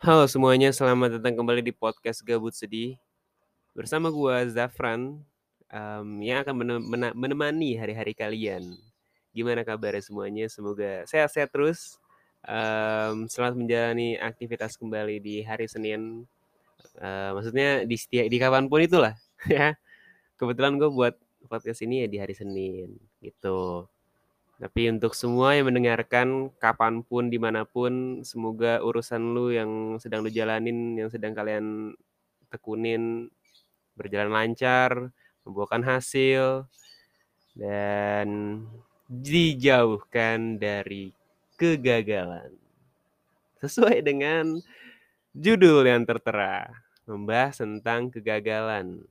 Halo semuanya, selamat datang kembali di podcast Gabut Sedih. Bersama gua Zafran, mmm, yang akan menemani hari-hari kalian. Gimana kabarnya semuanya? Semoga sehat-sehat terus, mmm, selamat menjalani aktivitas kembali di hari Senin, eee, maksudnya di setia di kapan pun itulah ya. Kebetulan gue buat podcast ini ya di hari Senin, gitu. Tapi untuk semua yang mendengarkan kapan pun, di mana pun, semoga urusan lu yang sedang lu jalanin, yang sedang kalian tekunin berjalan lancar, membuahkan hasil, dan dijauhkan dari kegagalan. Sesuai dengan judul yang tertera, membahas tentang kegagalan.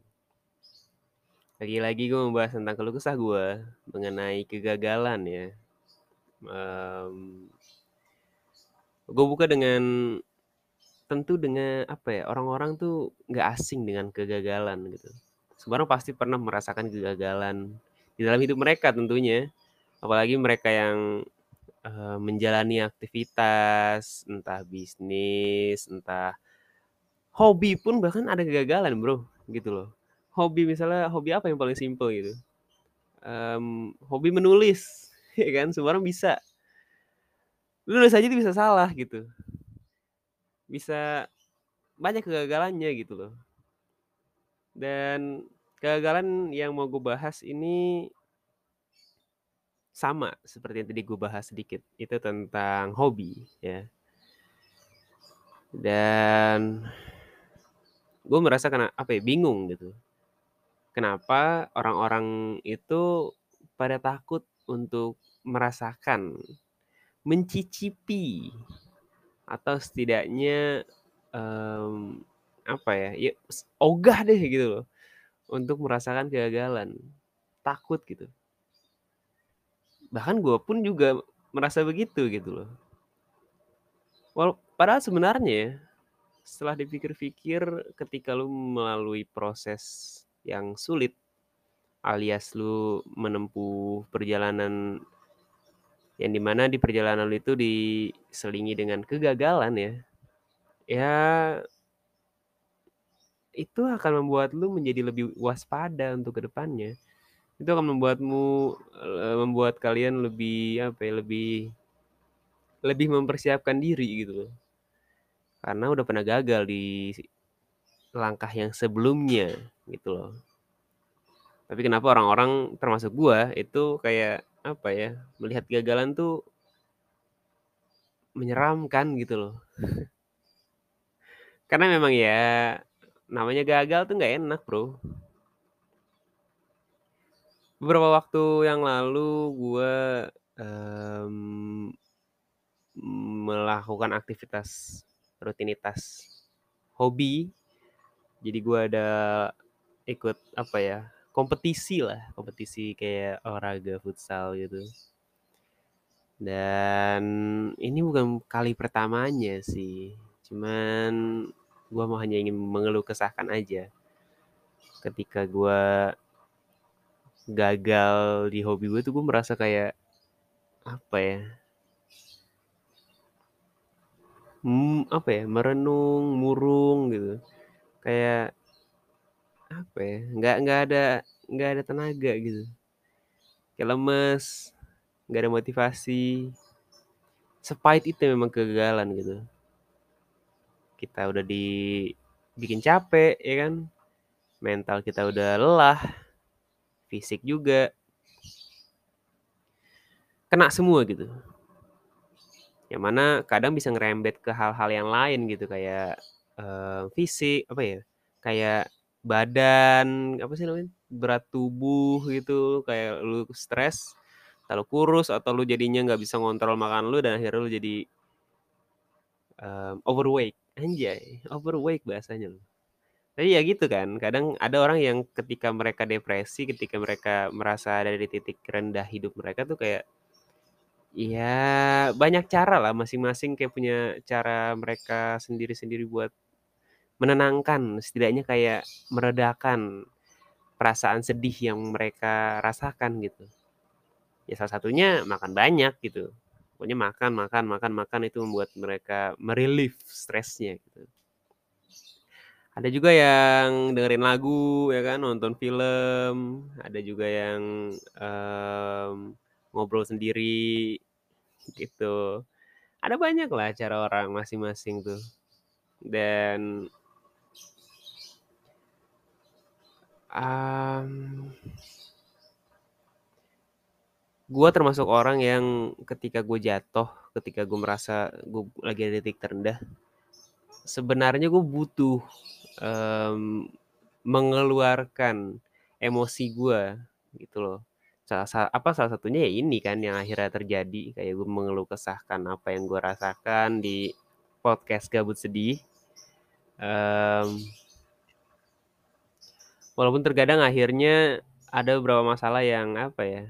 Lagi-lagi gue membahas tentang keluh kesah gue mengenai kegagalan ya. Um, gue buka dengan tentu dengan apa ya orang-orang tuh nggak asing dengan kegagalan gitu. Orang pasti pernah merasakan kegagalan di dalam hidup mereka tentunya. Apalagi mereka yang uh, menjalani aktivitas, entah bisnis, entah hobi pun bahkan ada kegagalan bro, gitu loh hobi misalnya hobi apa yang paling simple gitu? Um, hobi menulis ya kan? Semua orang bisa. Lu nulis aja tuh bisa salah gitu. Bisa banyak kegagalannya gitu loh. Dan kegagalan yang mau gue bahas ini sama seperti yang tadi gue bahas sedikit. Itu tentang hobi ya. Dan gue merasa karena apa ya bingung gitu kenapa orang-orang itu pada takut untuk merasakan, mencicipi, atau setidaknya um, apa ya, ya ogah deh gitu loh untuk merasakan kegagalan, takut gitu. Bahkan gue pun juga merasa begitu gitu loh. Wal padahal sebenarnya setelah dipikir-pikir ketika lu melalui proses yang sulit alias lu menempuh perjalanan yang di mana di perjalanan lu itu diselingi dengan kegagalan ya. Ya itu akan membuat lu menjadi lebih waspada untuk ke depannya. Itu akan membuatmu membuat kalian lebih apa ya lebih lebih mempersiapkan diri gitu karena udah pernah gagal di langkah yang sebelumnya gitu loh. Tapi kenapa orang-orang termasuk gua itu kayak apa ya melihat kegagalan tuh menyeramkan gitu loh. Karena memang ya namanya gagal tuh nggak enak bro. Beberapa waktu yang lalu gue um, melakukan aktivitas rutinitas hobi jadi gue ada ikut apa ya kompetisi lah kompetisi kayak olahraga futsal gitu. Dan ini bukan kali pertamanya sih cuman gue mau hanya ingin mengeluh kesahkan aja. Ketika gue gagal di hobi gue tuh gue merasa kayak apa ya hmm, apa ya merenung murung gitu kayak apa ya nggak nggak ada nggak ada tenaga gitu. Kayak lemes nggak ada motivasi. Sepahit itu memang kegagalan gitu. Kita udah dibikin capek ya kan? Mental kita udah lelah fisik juga. Kena semua gitu. Yang mana kadang bisa ngerembet ke hal-hal yang lain gitu kayak uh, fisik apa ya kayak badan apa sih namanya berat tubuh gitu kayak lu stres terlalu kurus atau lu jadinya nggak bisa ngontrol makan lu dan akhirnya lu jadi um, overweight. Anjay overweight bahasanya lu. Tapi ya gitu kan kadang ada orang yang ketika mereka depresi ketika mereka merasa ada di titik rendah hidup mereka tuh kayak ya banyak cara lah masing-masing kayak punya cara mereka sendiri-sendiri buat menenangkan setidaknya kayak meredakan perasaan sedih yang mereka rasakan gitu ya salah satunya makan banyak gitu Pokoknya makan makan makan makan itu membuat mereka me-relief stresnya gitu. Ada juga yang dengerin lagu ya kan, nonton film, ada juga yang, mmm, ngobrol sendiri gitu. Ada banyaklah cara orang masing-masing tuh dan mmm Gua termasuk orang yang ketika gue jatuh, ketika gue merasa gue lagi ada titik terendah, sebenarnya gue butuh, mmm, mengeluarkan emosi gue gitu loh. Salah sa apa, salah satunya ya ini kan yang akhirnya terjadi, kayak gue mengeluh kesahkan apa yang gue rasakan di podcast Gabut Sedih. Mmm walaupun terkadang akhirnya ada beberapa masalah yang apa ya,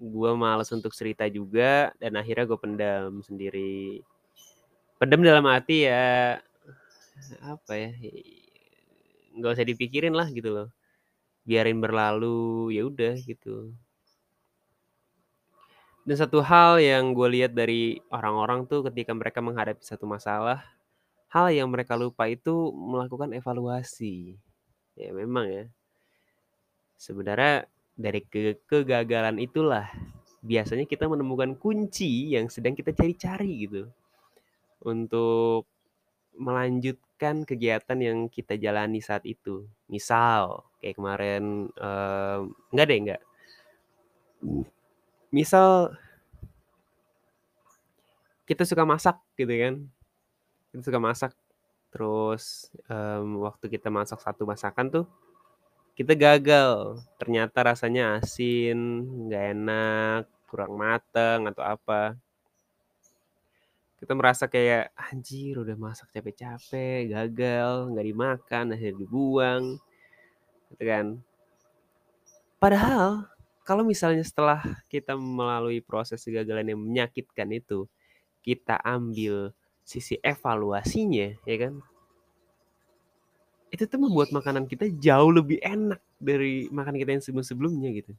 gue males untuk cerita juga dan akhirnya gue pendam sendiri. Pendam dalam arti ya, apa ya, nggak usah dipikirin lah gitu loh. Biarin berlalu, ya udah gitu. Dan satu hal yang gue lihat dari orang-orang tuh ketika mereka menghadapi satu masalah, hal yang mereka lupa itu melakukan evaluasi. Ya memang ya. Sebenarnya dari ke kegagalan itulah biasanya kita menemukan kunci yang sedang kita cari-cari gitu. Untuk melanjutkan kegiatan yang kita jalani saat itu. Misal kayak kemarin, mmm, enggak deh, enggak. Misal kita suka masak gitu kan, kita suka masak, terus, mmm, waktu kita masak satu masakan tuh, kita gagal, ternyata rasanya asin, nggak enak, kurang mateng, atau apa. Kita merasa kayak, "Anjir udah masak capek-capek, gagal, nggak dimakan, akhirnya dibuang." Gitu kan. Padahal kalau misalnya setelah kita melalui proses kegagalan yang menyakitkan itu, kita ambil sisi evaluasinya, ya kan? Itu tuh membuat makanan kita jauh lebih enak dari makanan kita yang sebelum-sebelumnya gitu.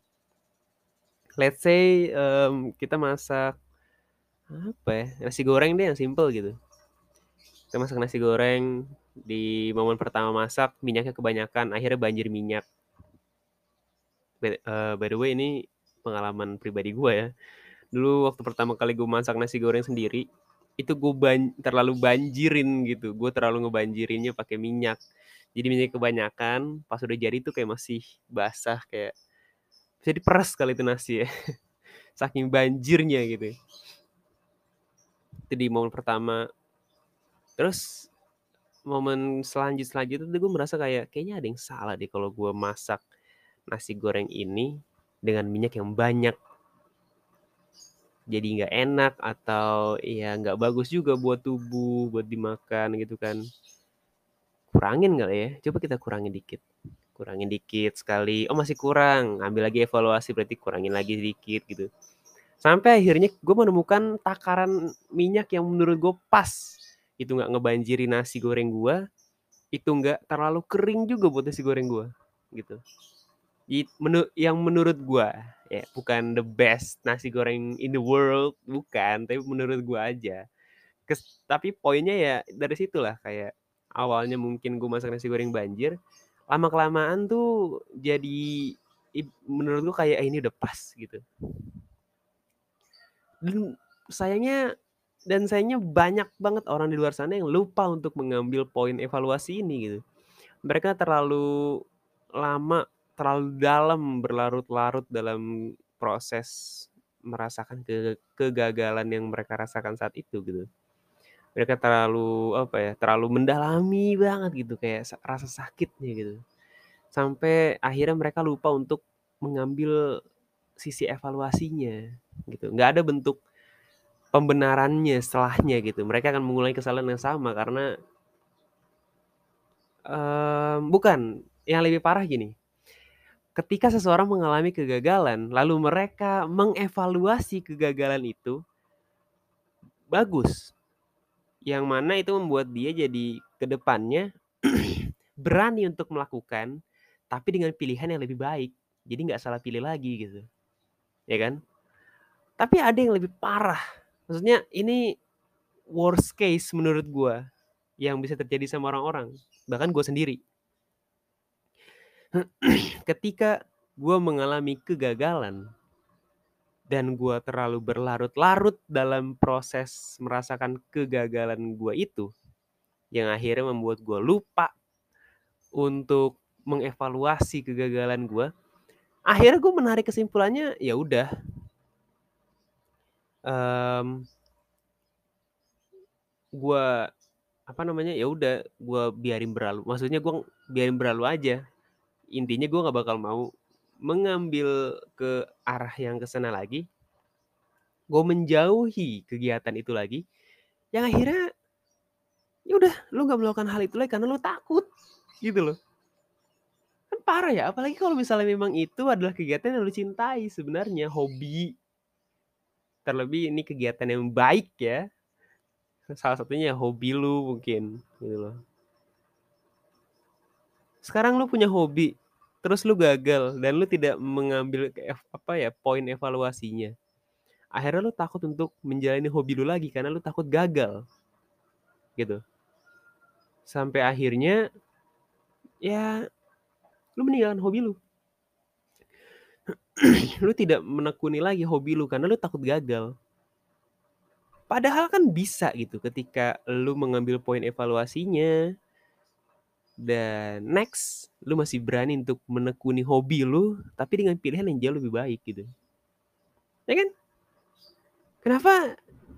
Let's say, mmm, kita masak, apa ya, nasi goreng deh yang simpel gitu. Kita masak nasi goreng, di momen pertama masak minyaknya kebanyakan, akhirnya banjir minyak. Be eee, by the way ini pengalaman pribadi gue ya. Dulu waktu pertama kali gue masak nasi goreng sendiri, itu gue ban terlalu banjirin gitu, gue terlalu ngebanjirinnya pakai minyak. Jadi minyaknya kebanyakan, pas udah jadi tuh kayak masih basah, kayak bisa diperes kali itu nasi ya, saking banjirnya gitu. Itu di momen pertama. Terus momen selanjut selanjutnya tuh gue merasa kayak, kayaknya ada yang salah deh kalau gue masak nasi goreng ini dengan minyak yang banyak. Jadi nggak enak atau ya nggak bagus juga buat tubuh, buat dimakan gitu kan. Kurangin kali ya, coba kita kurangin dikit. Kurangin dikit sekali, oh masih kurang, ambil lagi evaluasi berarti kurangin lagi sedikit gitu. Sampai akhirnya gue menemukan takaran minyak yang menurut gue pas. Itu nggak ngebanjirin nasi goreng gue, itu nggak terlalu kering juga buat nasi goreng gue, gitu. Menu yang menurut gue, ya bukan the best nasi goreng in the world, bukan, tapi menurut gue aja. Kes tapi poinnya ya dari situlah, kayak awalnya mungkin gue masak nasi goreng banjir, lama-kelamaan tuh jadi menurut gue kayak, "Eh, ini udah pas," gitu. Dan sayangnya dan sayangnya banyak banget orang di luar sana yang lupa untuk mengambil poin evaluasi ini gitu. Mereka terlalu lama, terlalu dalam, berlarut-larut dalam proses merasakan ke kegagalan yang mereka rasakan saat itu gitu. Mereka terlalu, apa ya, terlalu mendalami banget gitu, kayak sa rasa sakitnya gitu. Sampai akhirnya mereka lupa untuk mengambil sisi evaluasinya gitu. Nggak ada bentuk pembenarannya setelahnya gitu. Mereka akan mengulangi kesalahan yang sama karena mmm, bukan, yang lebih parah gini, ketika seseorang mengalami kegagalan, lalu mereka mengevaluasi kegagalan itu bagus. Yang mana itu membuat dia jadi ke depannya berani untuk melakukan, tapi dengan pilihan yang lebih baik. Jadi nggak salah pilih lagi gitu, ya kan? Tapi ada yang lebih parah Maksudnya ini worst case menurut gue yang bisa terjadi sama orang-orang, bahkan gue sendiri. Ketika gue mengalami kegagalan dan gue terlalu berlarut-larut dalam proses merasakan kegagalan gue itu, yang akhirnya membuat gue lupa untuk mengevaluasi kegagalan gue, akhirnya gue menarik kesimpulannya ya udah. Um, gue apa namanya ya udah gue biarin berlalu maksudnya gue biarin berlalu aja intinya gue nggak bakal mau mengambil ke arah yang ke sana lagi. Gue menjauhi kegiatan itu lagi. Yang akhirnya ya udah lu nggak melakukan hal itu lagi karena lu takut gitu loh. Kan parah ya apalagi kalau misalnya memang itu adalah kegiatan yang lu cintai sebenarnya hobi. Terlebih ini kegiatan yang baik ya. Salah satunya hobi lu mungkin gitu loh. Sekarang lu punya hobi terus lu gagal dan lu tidak mengambil apa ya poin evaluasinya. Akhirnya lu takut untuk menjalani hobi lu lagi karena lu takut gagal. Gitu. Sampai akhirnya ya lu meninggalkan hobi lu. Lu tidak menekuni lagi hobi lu karena lu takut gagal. Padahal kan bisa gitu ketika lu mengambil poin evaluasinya dan next lu masih berani untuk menekuni hobi lu tapi dengan pilihan yang jauh lebih baik gitu. Ya kan? Kenapa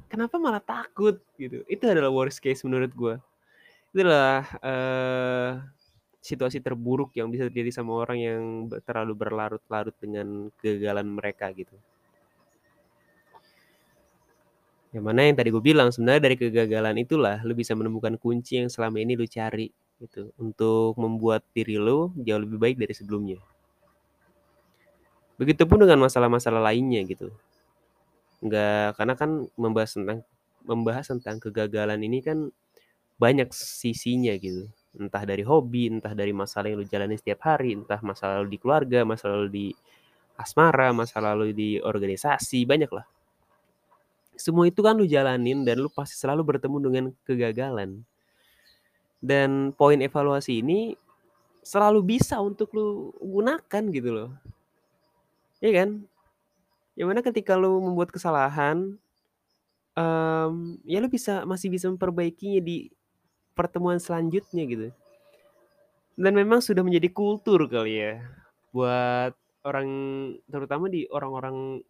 kenapa malah takut gitu? Itu adalah worst case menurut gue. Itu adalah uh, situasi terburuk yang bisa terjadi sama orang yang terlalu berlarut-larut dengan kegagalan mereka gitu. Yang mana yang tadi gue bilang sebenarnya dari kegagalan itulah lu bisa menemukan kunci yang selama ini lu cari gitu untuk membuat diri lu jauh lebih baik dari sebelumnya. Begitupun dengan masalah-masalah lainnya gitu. Enggak karena kan membahas tentang membahas tentang kegagalan ini kan banyak sisinya gitu. Entah dari hobi, entah dari masalah yang lu jalani setiap hari, entah masalah lu di keluarga, masalah lu di asmara, masalah lu di organisasi, banyak lah semua itu kan lu jalanin dan lu pasti selalu bertemu dengan kegagalan. Dan poin evaluasi ini selalu bisa untuk lu gunakan gitu loh. Iya kan? Yang mana ketika lu membuat kesalahan, um, ya lu bisa masih bisa memperbaikinya di pertemuan selanjutnya gitu. Dan memang sudah menjadi kultur kali ya buat orang terutama di orang-orang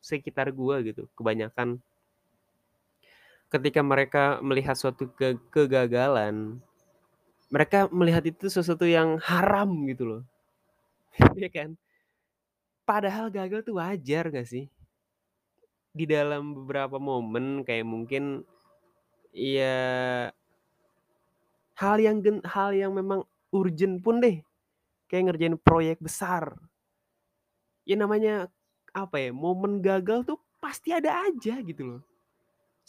sekitar gua gitu kebanyakan ketika mereka melihat suatu ke kegagalan mereka melihat itu sesuatu yang haram gitu loh. Ya kan? Padahal gagal tuh wajar gak sih? Di dalam beberapa momen kayak mungkin ya hal yang gen, hal yang memang urgent pun deh kayak ngerjain proyek besar. Ya namanya apa ya momen gagal tuh pasti ada aja gitu loh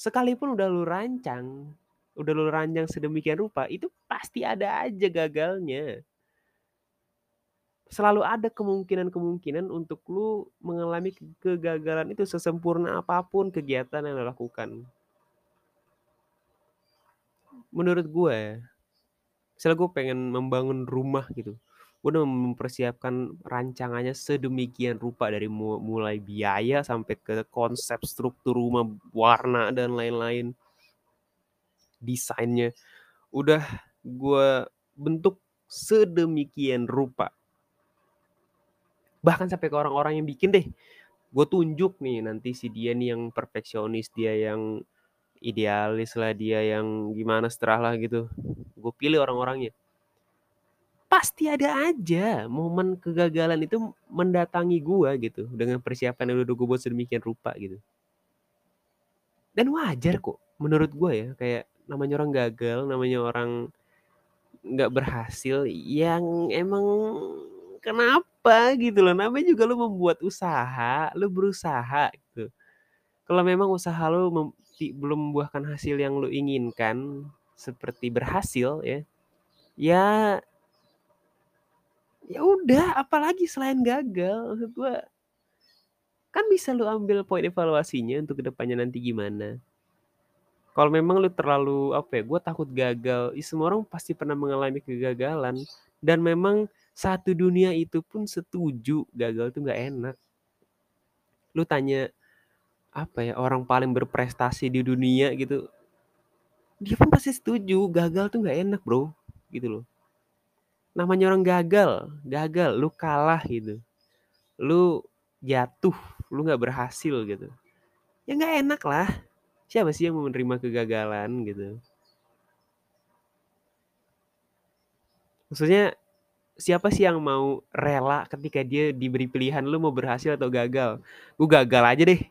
sekalipun udah lu rancang udah lu rancang sedemikian rupa itu pasti ada aja gagalnya selalu ada kemungkinan-kemungkinan untuk lu mengalami kegagalan itu sesempurna apa pun kegiatan yang lo lakukan. Menurut gue, misalnya gue pengen membangun rumah gitu, udah mempersiapkan rancangannya sedemikian rupa dari mulai biaya sampai ke konsep struktur rumah warna dan lain-lain. Desainnya udah gue bentuk sedemikian rupa. Bahkan sampai ke orang-orang yang bikin deh gue tunjuk nih nanti si dia nih yang perfeksionis dia yang idealis lah dia yang gimana setelah lah gitu. Gue pilih orang-orangnya pasti ada aja momen kegagalan itu mendatangi gua gitu dengan persiapan yang udah gue buat sedemikian rupa gitu. Dan wajar kok menurut gua ya kayak namanya orang gagal namanya orang nggak berhasil yang emang kenapa gitu loh. Namanya juga lu membuat usaha lu berusaha gitu. Kalau memang usaha lu belum membuahkan hasil yang lu inginkan seperti berhasil ya ya ya udah apalagi selain gagal maksud gue kan bisa lu ambil poin evaluasinya untuk ke depannya nanti gimana. Kalau memang lu terlalu apa ya, gue takut gagal, ya semua orang pasti pernah mengalami kegagalan dan memang satu dunia itu pun setuju gagal tuh nggak enak. Lu tanya apa ya orang paling berprestasi di dunia gitu, dia pun pasti setuju gagal tuh nggak enak bro, gitu loh. Namanya orang gagal, gagal, lu kalah gitu, lu jatuh, lu nggak berhasil gitu, ya nggak enak lah. Siapa sih yang mau menerima kegagalan gitu? Maksudnya siapa sih yang mau rela ketika dia diberi pilihan lu mau berhasil atau gagal? Gue gagal aja deh,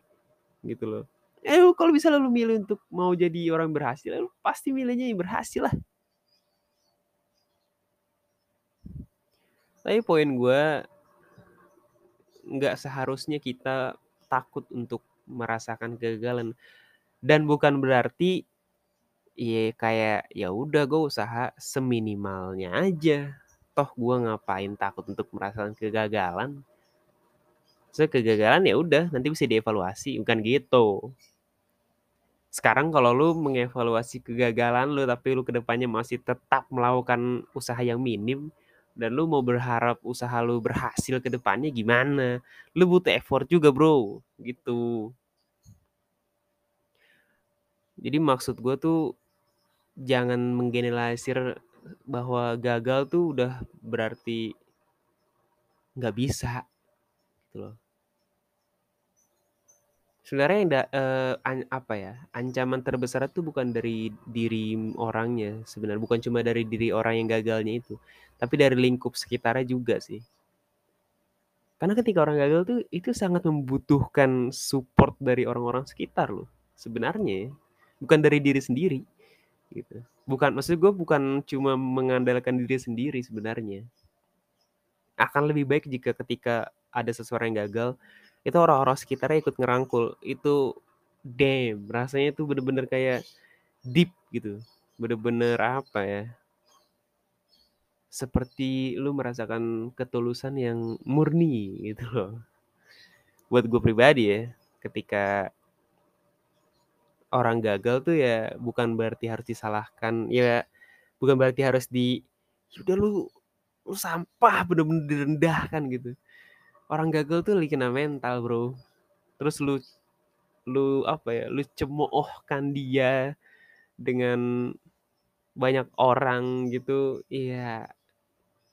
gitu loh. Eh kalau bisa lu milih untuk mau jadi orang berhasil, lu pasti milihnya yang berhasil lah. Tapi poin gue nggak seharusnya kita takut untuk merasakan kegagalan. Dan bukan berarti ya kayak ya udah gue usaha seminimalnya aja. Toh gue ngapain takut untuk merasakan kegagalan? So kegagalan ya udah nanti bisa dievaluasi bukan gitu. Sekarang kalau lu mengevaluasi kegagalan lu tapi lu ke depannya masih tetap melakukan usaha yang minim dan lu mau berharap usaha lu berhasil ke depannya gimana? Lu butuh effort juga, Bro. Gitu. Jadi maksud gue tuh jangan menggeneralisir bahwa gagal tuh udah berarti nggak bisa gitu loh. Sebenarnya yang da, eh, an- apa ya ancaman terbesar itu bukan dari diri orangnya sebenarnya bukan cuma dari diri orang yang gagalnya itu tapi dari lingkup sekitarnya juga sih. Karena ketika orang gagal tuh itu sangat membutuhkan support dari orang-orang sekitar loh sebenarnya. Ya. bukan dari diri sendiri gitu. Bukan maksud gue bukan cuma mengandalkan diri sendiri sebenarnya. Akan lebih baik jika ketika ada seseorang yang gagal itu orang-orang sekitarnya ikut ngerangkul. Itu damn rasanya tuh bener-bener kayak deep gitu. Bener-bener apa ya? Seperti lu merasakan ketulusan yang murni gitu loh. Buat gue pribadi ya ketika orang gagal tuh ya bukan berarti harus disalahkan ya bukan berarti harus di "Ya udah lu lu sampah bener-bener direndahkan gitu orang gagal tuh kena mental bro. Terus lu lu apa ya lu cemoohkan dia dengan banyak orang gitu iya.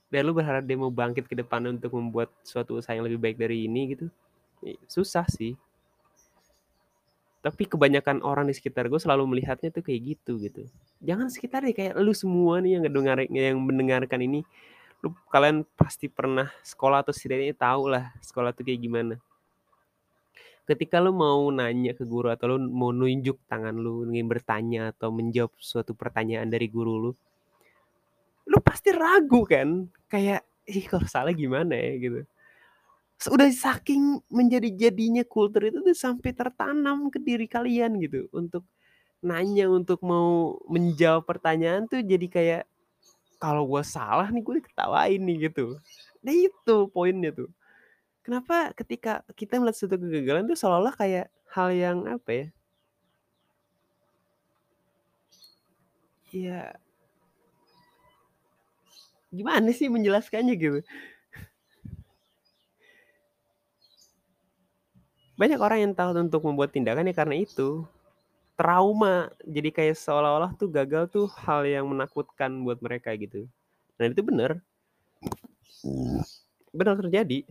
Dan lu berharap dia mau bangkit ke depan untuk membuat suatu usaha yang lebih baik dari ini gitu susah sih. Tapi kebanyakan orang di sekitar gue selalu melihatnya tuh kayak gitu gitu. Jangan sekitar deh kayak lu semua nih yang mendengarkan ini lu kalian pasti pernah sekolah atau setidaknya tahu lah sekolah tuh kayak gimana. Ketika lu mau nanya ke guru atau lu mau nunjuk tangan lu ingin bertanya atau menjawab suatu pertanyaan dari guru lu lu pasti ragu kan? Kayak ih kalau salah gimana ya? Gitu. Sudah saking menjadi jadinya kultur itu tuh sampai tertanam ke diri kalian gitu. Untuk nanya untuk mau menjawab pertanyaan tuh jadi kayak kalau gue salah nih gue diketawain nih gitu. Nah itu poinnya tuh. Kenapa ketika kita melihat suatu kegagalan tuh seolah-olah kayak hal yang apa ya? Ya gimana sih menjelaskannya gitu? Banyak orang yang takut untuk membuat tindakan ya karena itu trauma. Jadi kayak seolah-olah tuh gagal tuh hal yang menakutkan buat mereka gitu. Dan itu benar benar terjadi.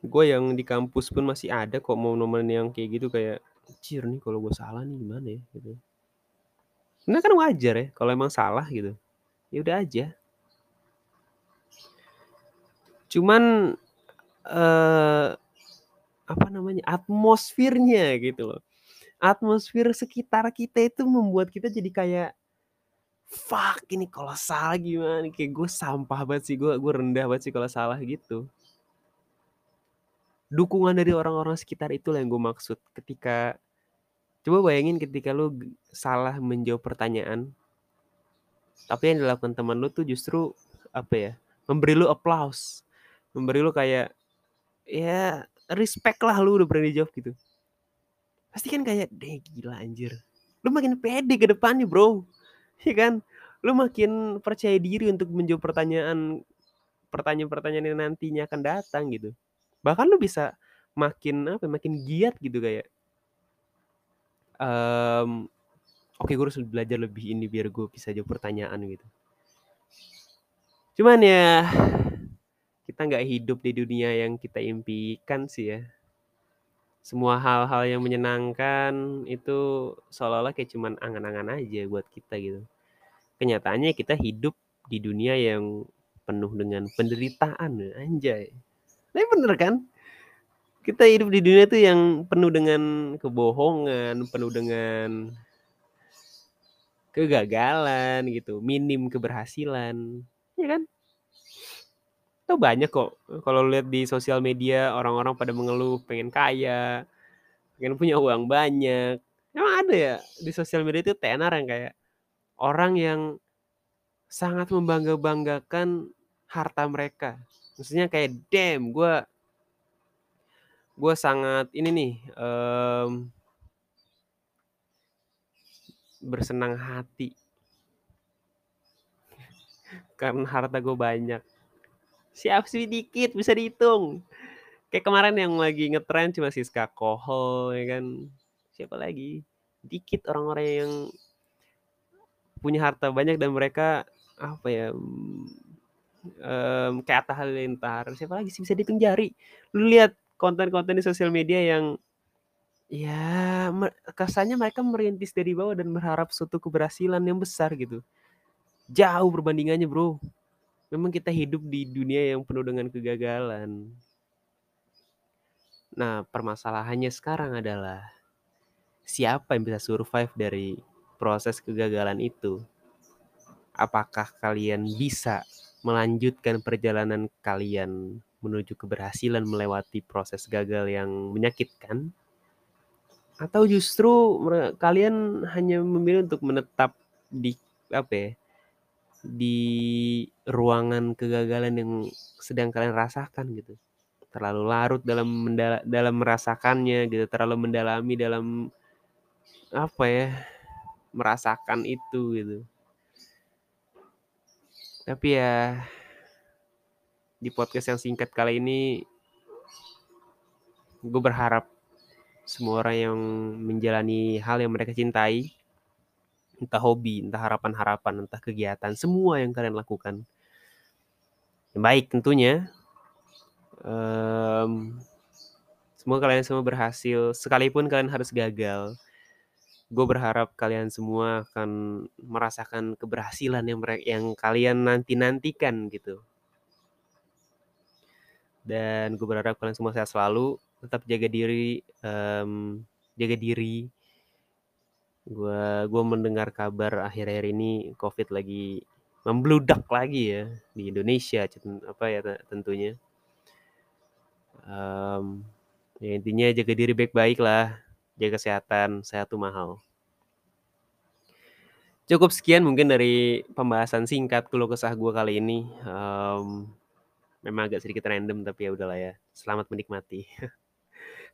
Gue yang di kampus pun masih ada kok mau momen yang kayak gitu kayak cir nih kalau gue salah nih gimana ya? Gitu. Nah kan wajar ya kalau emang salah gitu. Ya udah aja. Cuman eh apa namanya atmosfernya gitu loh atmosfer sekitar kita itu membuat kita jadi kayak fuck ini kalau salah gimana nih?" kayak gue sampah banget sih gue gue rendah banget sih kalau salah gitu dukungan dari orang-orang sekitar itulah yang gue maksud ketika coba bayangin ketika lu salah menjawab pertanyaan tapi yang dilakukan teman lu tuh justru apa ya memberi lu applause memberi lu kayak ya respect lah lu udah berani jawab gitu. Pasti kan kayak, "Deh gila anjir." Lu makin pede ke depannya, Bro. Iya kan? Lu makin percaya diri untuk menjawab pertanyaan pertanyaan-pertanyaan yang nantinya akan datang gitu. Bahkan lu bisa makin apa ya, makin giat gitu kayak mmm, oke gue harus belajar lebih ini biar gue bisa jawab pertanyaan gitu. Cuman ya kita nggak hidup di dunia yang kita impikan sih ya. Semua hal-hal yang menyenangkan itu seolah-olah kayak cuman angan-angan aja buat kita gitu. Kenyataannya kita hidup di dunia yang penuh dengan penderitaan, anjay. Tapi bener kan? Kita hidup di dunia tuh yang penuh dengan kebohongan, penuh dengan kegagalan gitu, minim keberhasilan, ya kan? Itu banyak kok kalau lihat di sosial media orang-orang pada mengeluh pengen kaya, pengen punya uang banyak. Emang ada ya di sosial media itu tenar yang kayak orang yang sangat membangga-banggakan harta mereka. Maksudnya kayak damn gue gue sangat ini nih um, bersenang hati karena harta gue banyak. Siap sih dikit bisa dihitung. Kayak kemarin yang lagi ngetren cuma Siska Kohol ya kan. Siapa lagi? Dikit orang-orang yang punya harta banyak dan mereka apa ya um, kayak Atta Halilintar siapa lagi sih bisa dihitung jari lu lihat konten-konten di sosial media yang ya kesannya mereka merintis dari bawah dan berharap suatu keberhasilan yang besar gitu jauh perbandingannya bro memang kita hidup di dunia yang penuh dengan kegagalan nah permasalahannya sekarang adalah siapa yang bisa survive dari proses kegagalan itu apakah kalian bisa melanjutkan perjalanan kalian menuju keberhasilan melewati proses gagal yang menyakitkan? Atau justru kalian hanya memilih untuk menetap di apa ya? Di ruangan kegagalan yang sedang kalian rasakan gitu. Terlalu larut dalam mendala, dalam merasakannya gitu, terlalu mendalami dalam apa ya? merasakan itu gitu. Tapi ya di podcast yang singkat kali ini gue berharap semua orang yang menjalani hal yang mereka cintai entah hobi, entah harapan-harapan, entah kegiatan, semua yang kalian lakukan. Yang baik tentunya. Um, semoga kalian semua berhasil. Sekalipun kalian harus gagal gue berharap kalian semua akan merasakan keberhasilan yang mereka yang kalian nanti nantikan gitu. Dan gue berharap kalian semua sehat selalu tetap jaga diri um, jaga diri gue gue mendengar kabar akhir-akhir ini covid lagi membludak lagi ya di Indonesia apa ya tentunya um, ya intinya jaga diri baik-baik lah jaga kesehatan sehat tuh mahal cukup sekian mungkin dari pembahasan singkat keluh kesah gue kali ini um, memang agak sedikit random tapi ya udahlah ya. Selamat menikmati.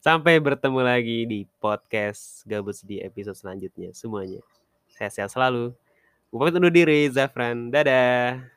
Sampai bertemu lagi di podcast Gabut di episode selanjutnya semuanya. Sehat-sehat selalu. Gue pamit undur diri, Zafran. Dadah.